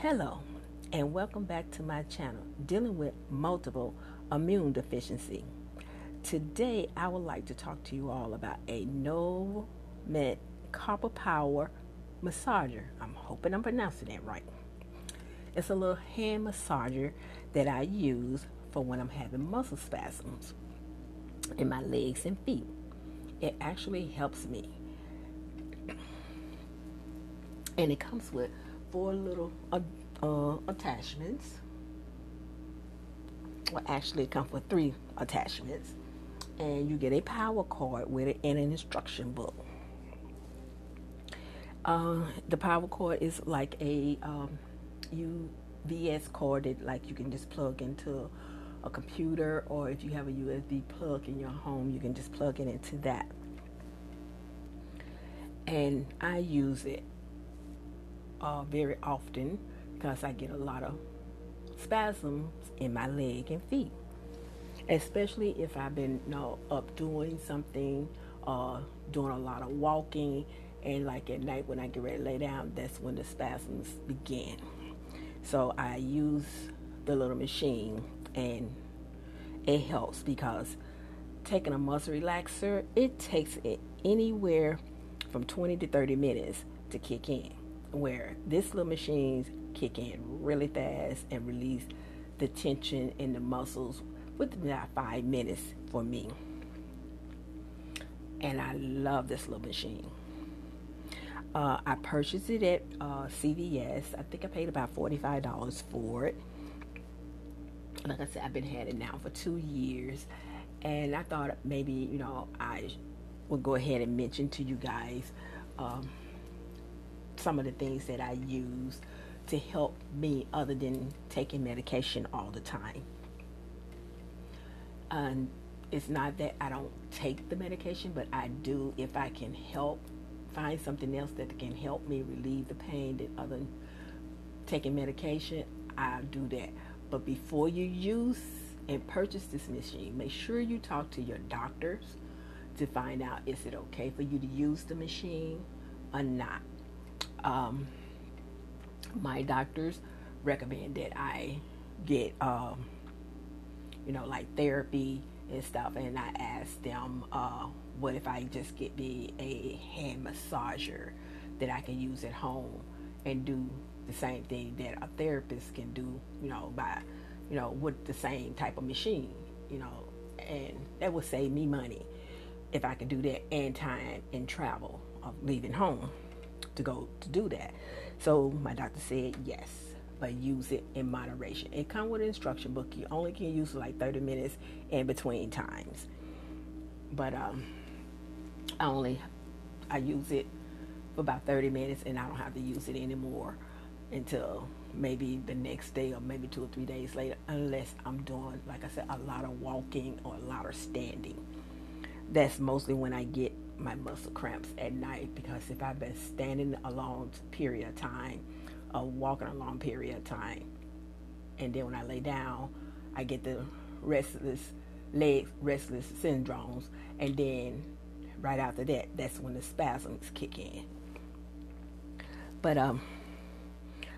Hello, and welcome back to my channel, dealing with multiple immune deficiency. Today, I would like to talk to you all about a no NuvoMed Copper Power massager. I'm hoping I'm pronouncing that right. It's a little hand massager that I use for when I'm having muscle spasms in my legs and feet. It actually helps me. And it comes with four little uh, uh, attachments. Well, actually, it comes with three attachments. And you get a power cord with it and an instruction book. Uh, the power cord is like a um, UVS cord that like you can just plug into a computer or if you have a USB plug in your home, you can just plug it into that. And I use it uh, very often because I get a lot of spasms in my leg and feet, especially if I've been you know, up doing something, uh, doing a lot of walking, and like at night when I get ready to lay down, that's when the spasms begin. So I use the little machine, and it helps because taking a muscle relaxer, it takes it anywhere from 20 to 30 minutes to kick in where this little machines kick in really fast and release the tension in the muscles within about five minutes for me. And I love this little machine. Uh, I purchased it at uh, CVS. I think I paid about $45 for it. Like I said, I've been had it now for two years. And I thought maybe, you know, I would go ahead and mention to you guys um, some of the things that I use to help me other than taking medication all the time. And it's not that I don't take the medication, but I do if I can help find something else that can help me relieve the pain that other than taking medication, I'll do that. But before you use and purchase this machine, make sure you talk to your doctors to find out is it okay for you to use the machine or not um, my doctors recommend that I get, um, you know, like therapy and stuff. And I ask them, uh, what if I just get me a hand massager that I can use at home and do the same thing that a therapist can do, you know, by, you know, with the same type of machine, you know, and that would save me money if I could do that and time and travel of leaving home to go to do that. So my doctor said yes, but use it in moderation. It comes with an instruction book. You only can use it like 30 minutes in between times. But um, I only I use it for about 30 minutes, and I don't have to use it anymore until maybe the next day or maybe two or three days later, unless I'm doing, like I said, a lot of walking or a lot of standing. That's mostly when I get my muscle cramps at night because if I've been standing a long period of time or walking a long period of time, and then when I lay down, I get the restless leg restless syndromes, and then right after that, that's when the spasms kick in. But um,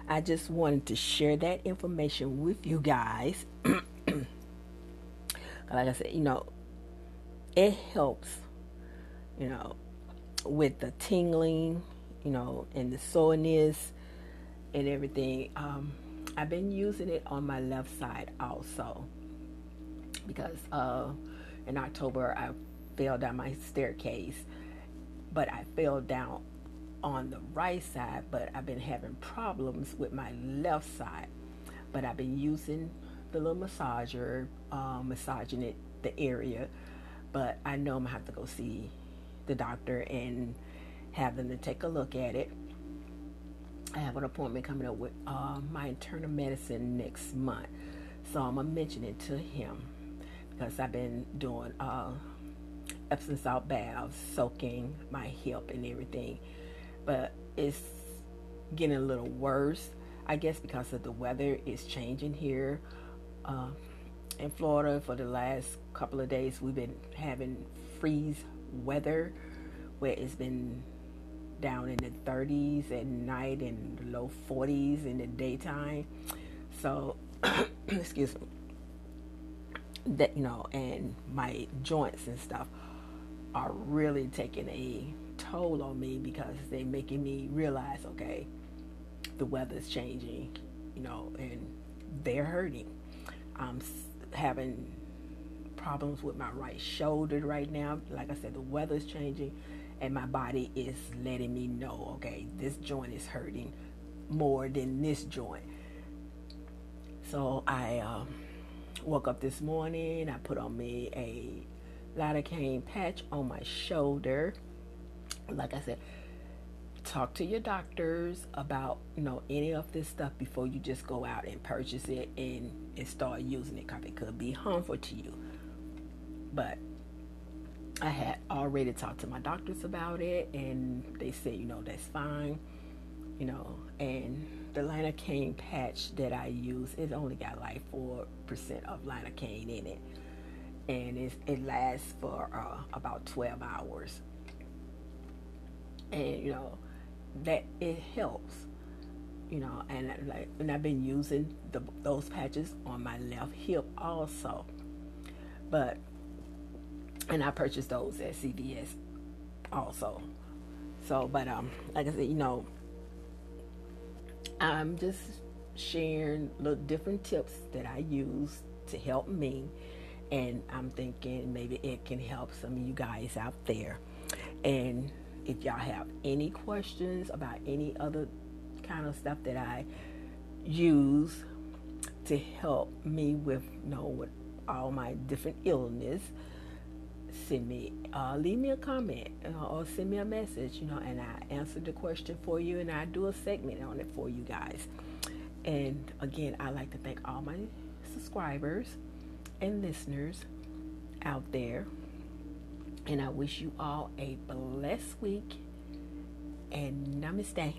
I just wanted to share that information with you guys. like I said, you know, it helps you know, with the tingling, you know, and the soreness and everything. Um, I've been using it on my left side also because uh, in October I fell down my staircase, but I fell down on the right side, but I've been having problems with my left side. But I've been using the little massager, uh, massaging it the area, but I know I'm gonna have to go see the doctor and have them to take a look at it. I have an appointment coming up with uh, my internal medicine next month, so I'm gonna mention it to him because I've been doing uh, Epsom salt baths, soaking my hip and everything, but it's getting a little worse. I guess because of the weather is changing here uh, in Florida. For the last couple of days, we've been having freeze weather where it's been down in the 30s at night and low 40s in the daytime. So, excuse me. That you know, and my joints and stuff are really taking a toll on me because they're making me realize, okay, the weather's changing, you know, and they're hurting. I'm having problems with my right shoulder right now. Like I said, the weather's changing, and my body is letting me know, okay, this joint is hurting more than this joint. So I um, woke up this morning. I put on me a lidocaine patch on my shoulder. Like I said, talk to your doctors about you know any of this stuff before you just go out and purchase it and, and start using it because it could be harmful to you but i had already talked to my doctors about it and they said you know that's fine you know and the lidocaine patch that i use it only got like 4% of lidocaine in it and it lasts for uh, about 12 hours. And you know that it helps you know and like and I've been using the, those patches on my left hip also. But and I purchased those at CVS also. So but um like I said you know I'm just sharing little different tips that I use to help me. And I'm thinking maybe it can help some of you guys out there. And if y'all have any questions about any other kind of stuff that I use to help me with you know with all my different illness, send me uh, leave me a comment uh, or send me a message, you know, and I answer the question for you and I do a segment on it for you guys. And again, I like to thank all my subscribers and listeners out there and I wish you all a blessed week and namaste.